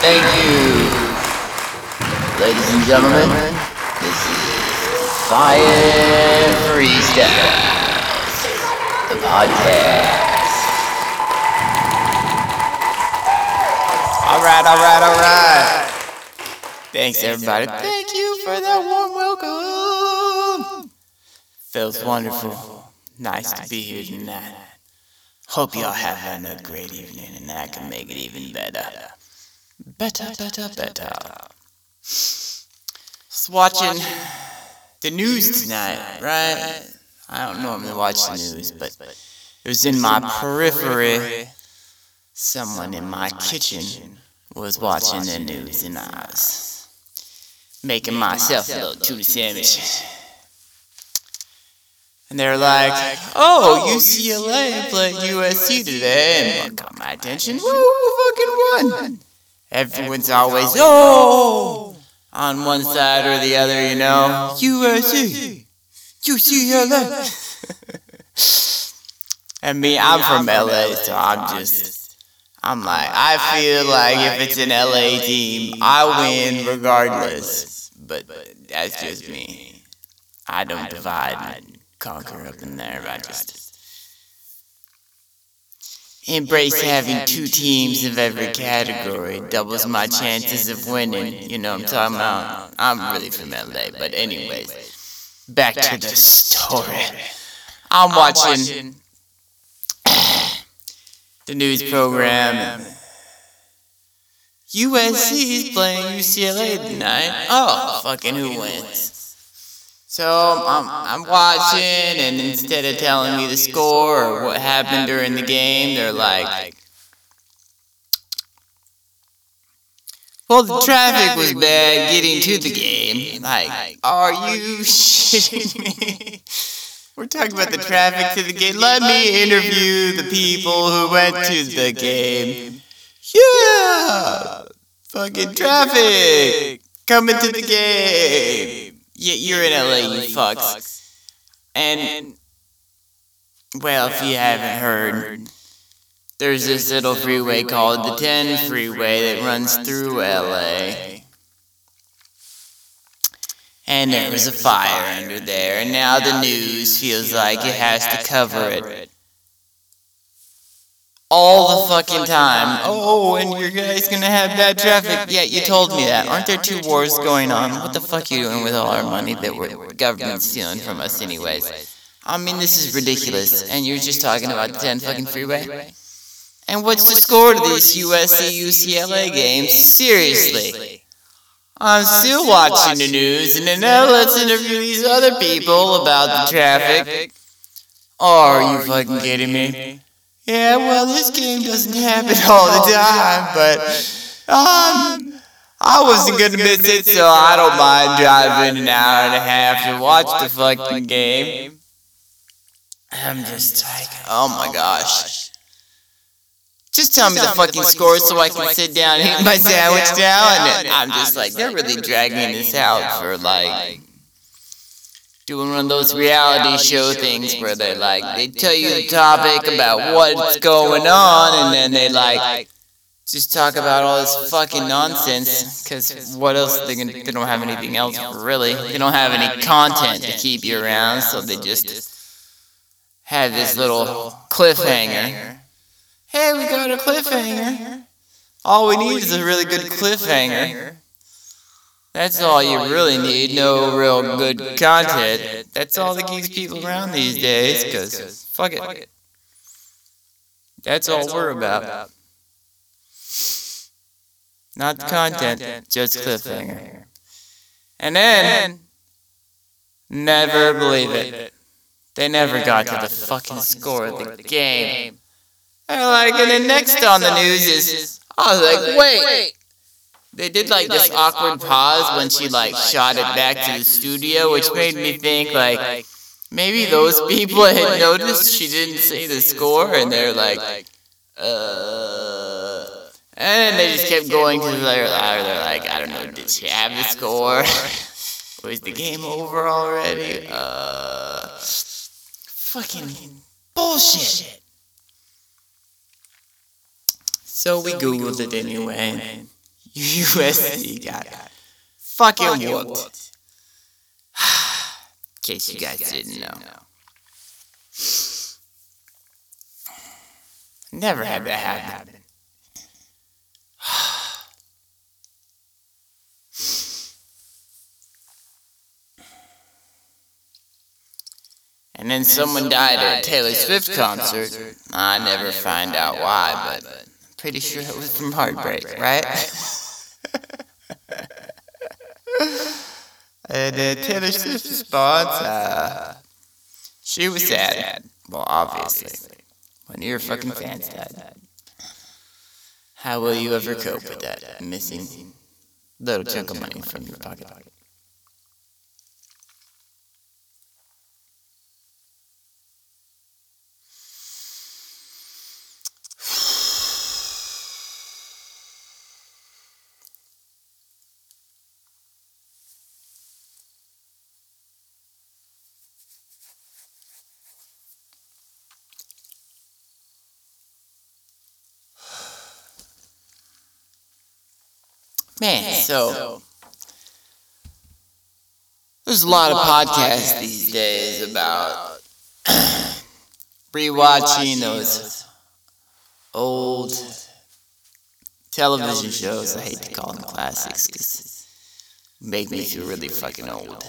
Thank you. Ladies and gentlemen, this is Fire Freestyles, the podcast. Alright, alright, alright. Thanks, everybody. Thank you for that warm welcome. Feels wonderful. Nice to be here tonight. Hope y'all having a great evening and I can make it even better. Better, better, better. Just watching the news tonight, right? I don't normally watch the news, but it was in my periphery. Someone in my kitchen was watching the news and I was making myself a little tuna sandwich. And they're like, oh, UCLA played USC today and got my attention. Woo, fucking won. Everyone's always, oh, on one side or the other, you know. USC, UCLA. and me, I'm from LA, so I'm just, I'm like, I feel like if it's an LA team, I win regardless. But that's just me. I don't divide and conquer up in there. I just embrace having two teams of every category. Doubles my chances of winning. You know what I'm talking about? I'm really from LA, but anyways, back to the story. I'm watching the news program. USC is playing UCLA tonight. Oh, oh, fucking who wins? So I'm, I'm watching, and instead of telling me the score or what happened during the game, they're like, well, the traffic was bad getting to the game. Like, are you shitting me? We're talking about the traffic to the game. Let me interview the people who went to the game. Yeah! Fucking traffic! Coming to the game! Yeah, you're in LA, you fucks. And, well, if you haven't heard, there's this little freeway called the 10 freeway that runs through LA. And there was a fire under there, and now the news feels like it has to cover it all the fucking time. Oh, oh and your guy's gonna have bad traffic. Yeah, you told me that. Aren't there two wars going on? What the fuck are you doing with all our money that we're government stealing from us anyways? I mean, this is ridiculous. And you're just talking about the 10 fucking freeway? And what's the score to these USC UCLA games? Seriously. I'm still watching the news, and then now let's interview these other people about the traffic. Are you fucking kidding me? Yeah, well, this game doesn't happen all the time, but um, I wasn't gonna miss it, so I don't mind driving an hour and a half to watch the fucking game. I'm just like, oh my gosh. Just tell me the fucking score so I can sit down and eat my sandwich now. And I'm just like, they're really dragging this out for like doing one of those reality show things where they like they tell you the topic about what's going on and then they like just talk about all this fucking nonsense because what else they, they don't have anything else really. They don't have any content to keep you around so they just have this little cliffhanger. Hey we got a cliffhanger. All we need is a really good cliffhanger that's all you really need. No real good content. That's all that keeps people around these days. Cause fuck it. That's all we're about. Not the content, just cliffhanger. And then, never believe it. They never got to the fucking score of the game. They're like, and then next on the news is, I was like, wait. They did like this awkward pause when she like shot it back to the studio, which made me think like maybe those people had noticed she didn't say the score, and they're like, uh. And they just kept going to their They're like, I don't know, did she have the score? Was the game over already? Uh, fucking bullshit. So we googled it anyway. USC got fucking whooped. In case you guys didn't know. Never had that happen. And then someone died at a Taylor Swift concert. I never find out why, but pretty sure it was from heartbreak, right? and uh, Taylor Swift response, uh, she was sad. Well, obviously. When your fucking fans died. How will you ever cope with that missing little chunk of money from your pocket? Man, so there's a lot of podcasts these days about rewatching those old television shows. I hate to call them classics because make me feel really fucking old.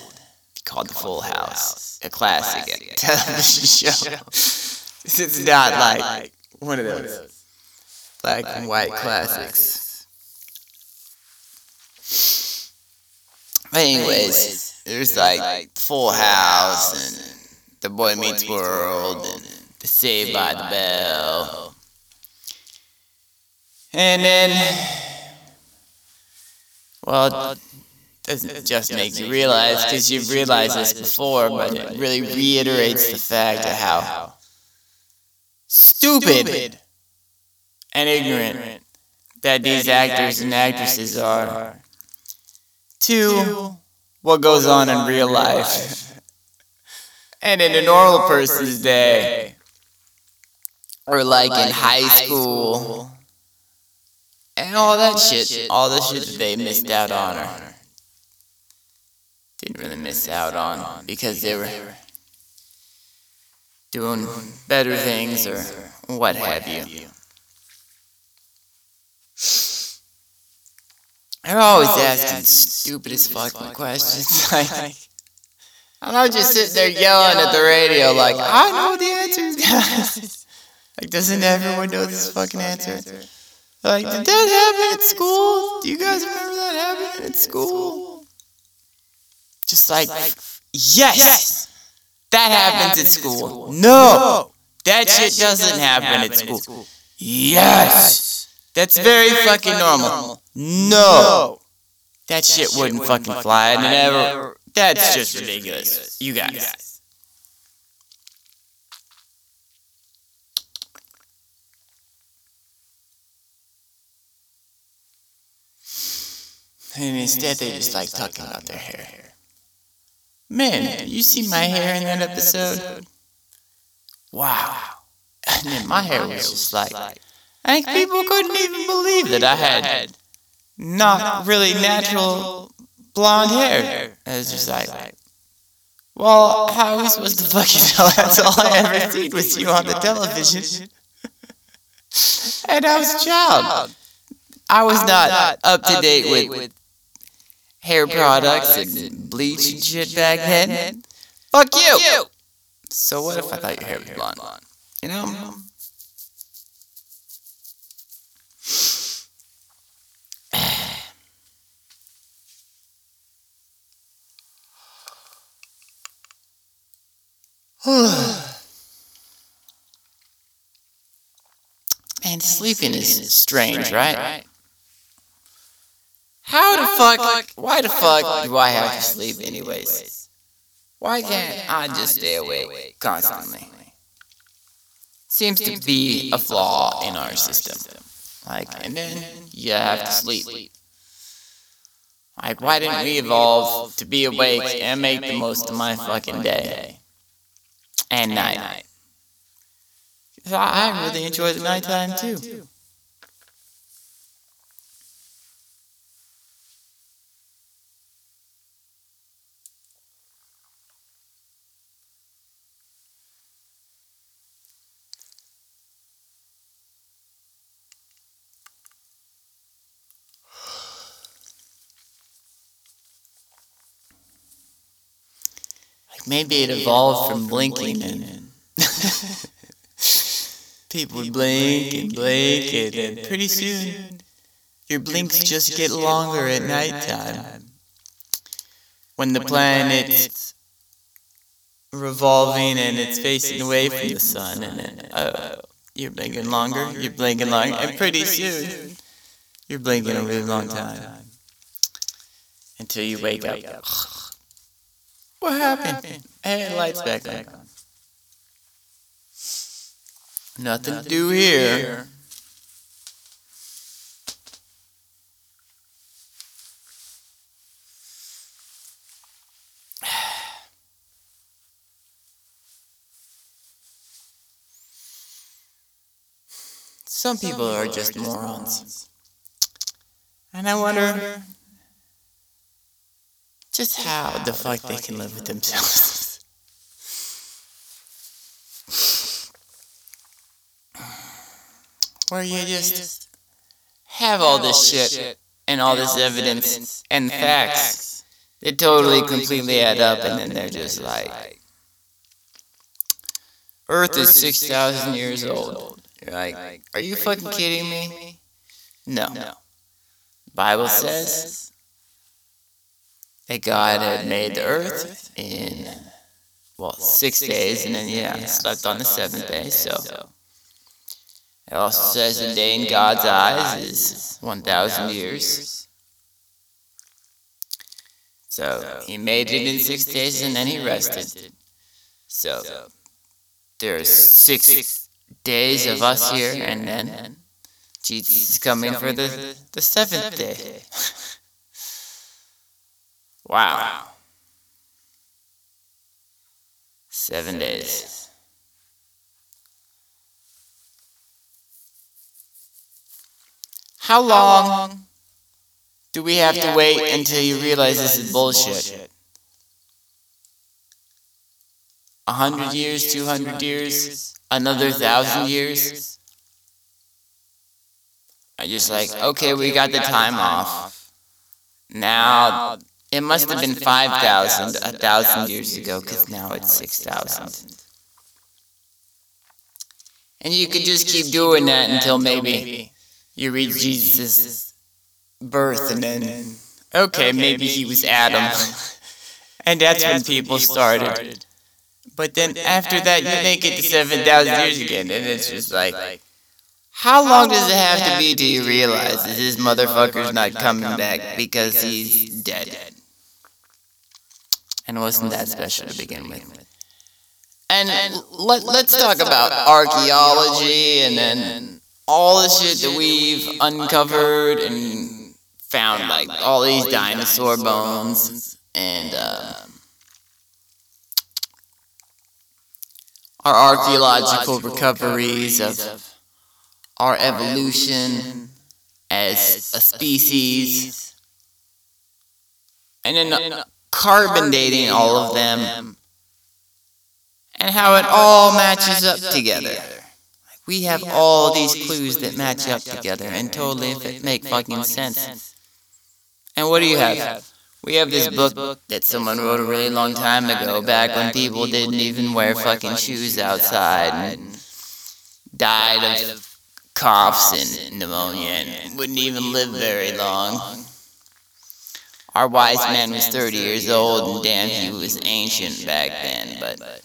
Called The Full House, a classic television show. it's not like one of those black and white classics. But anyways, there's like Full House and The Boy Meets World and The Saved by the Bell. And then, well, it doesn't just make you realize because you've realized this before, but it really reiterates the fact of how stupid and ignorant that these actors and actresses are to what goes on in real life. And in a normal person's day, or like in high school, and all that shit, all the shit that they missed out on, or didn't really miss out on because they were doing better things or what have you. They're always asking stupid as fucking questions. Like, I'm not just sitting there yelling at the radio like, I know the answers, guys. Like, doesn't everyone know this fucking answer? Like, did that happen at school? Do you guys remember that happening at school? Just like, yes, that happens at school. No, that shit doesn't happen at school. Yes, that's very fucking normal. No. That shit wouldn't fucking fly. I never. That's just ridiculous. You guys. And instead, they just like talking about their hair. Man, you see my hair in that episode? Wow. And then my hair was just like, I think people couldn't even believe that I had not really natural blonde hair. And it's just like, well, how are we supposed to fucking tell? That's all I ever seen was you on the television. and I was a child. I was not up to date with hair products and bleach and shit back then. Fuck you. So what if I thought your hair was blonde? You know? Man, sleeping is strange, right? How the fuck? Why the fuck do I have to sleep anyways? Why can't I just stay awake constantly? Seems to be a flaw in our system. Like, and then you have to sleep. Like, why didn't we evolve to be awake and make the most of my fucking day? And night. I really enjoy the nighttime too. Maybe it evolved from blinking and people would blink and blink and then pretty soon your blinks just get longer at nighttime. When the planet's revolving and it's facing away from the sun and then, uh, you're blinking longer, you're blinking longer, and pretty soon you're blinking a really long time. Until you wake up. What happened? Hey, lights back on. Nothing to do here. Some people are just morons. And I wonder just how the fuck they can live with themselves. Where you just have all this shit and all this evidence and facts that totally completely add up and then they're just like Earth is 6,000 years old. You're like, are you fucking kidding me? No. No. Bible says that God had made the earth in, well, six days, and then, yeah, slept on the seventh day, so. It also says a day in God's eyes is 1,000 years. So he made it in six days and then he rested. So there's six days of us here, and then Jesus is coming for the, the seventh day. wow. Seven days. How long do we have to wait until you realize this is bullshit? A hundred years, two hundred years, another thousand years? I just like, okay, we got the time off. Now, it must have been 5,000 a thousand years ago, because now it's 6,000. And you could just keep doing that until maybe you read Jesus' birth, and then, okay, maybe he was Adam. And that's when people started. But then after that, you make it to 7,000 years again, and it's just like, how long does it have to be till you realize that this motherfucker's not coming back because he's dead? And wasn't that special to begin with? And let, let's talk about archaeology and then all the shit that we've uncovered and found, like all these dinosaur bones and uh, our archaeological recoveries of our evolution as a species, and then carbon dating all of them, and how it all matches up together. We have all these clues that match up together and totally make fucking sense. And what do you have? We have this book that someone wrote a really long time ago, back when people didn't even wear fucking shoes outside and died of coughs and pneumonia and wouldn't even live very long. Our wise man was 30 years old and damn, he was ancient back then, but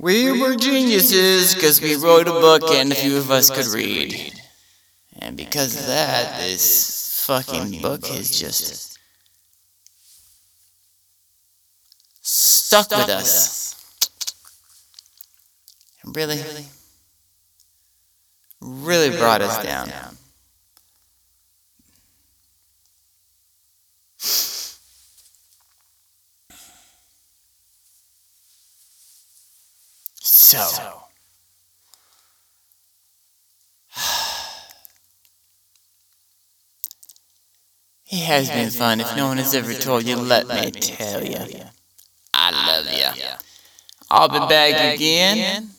we were geniuses because we wrote a book and a few of us could read. And because of that, this fucking book is just stuck with us. Really? really, brought us down. Down. So, it has been fun. If no one has ever told you, let me tell you. I love you. I'll be back again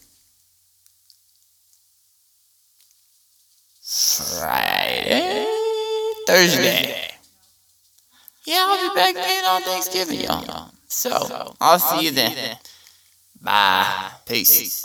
Friday, Thursday. Yeah, I'll be back again on Thanksgiving, y'all. So, I'll see you then. Bye. Peace.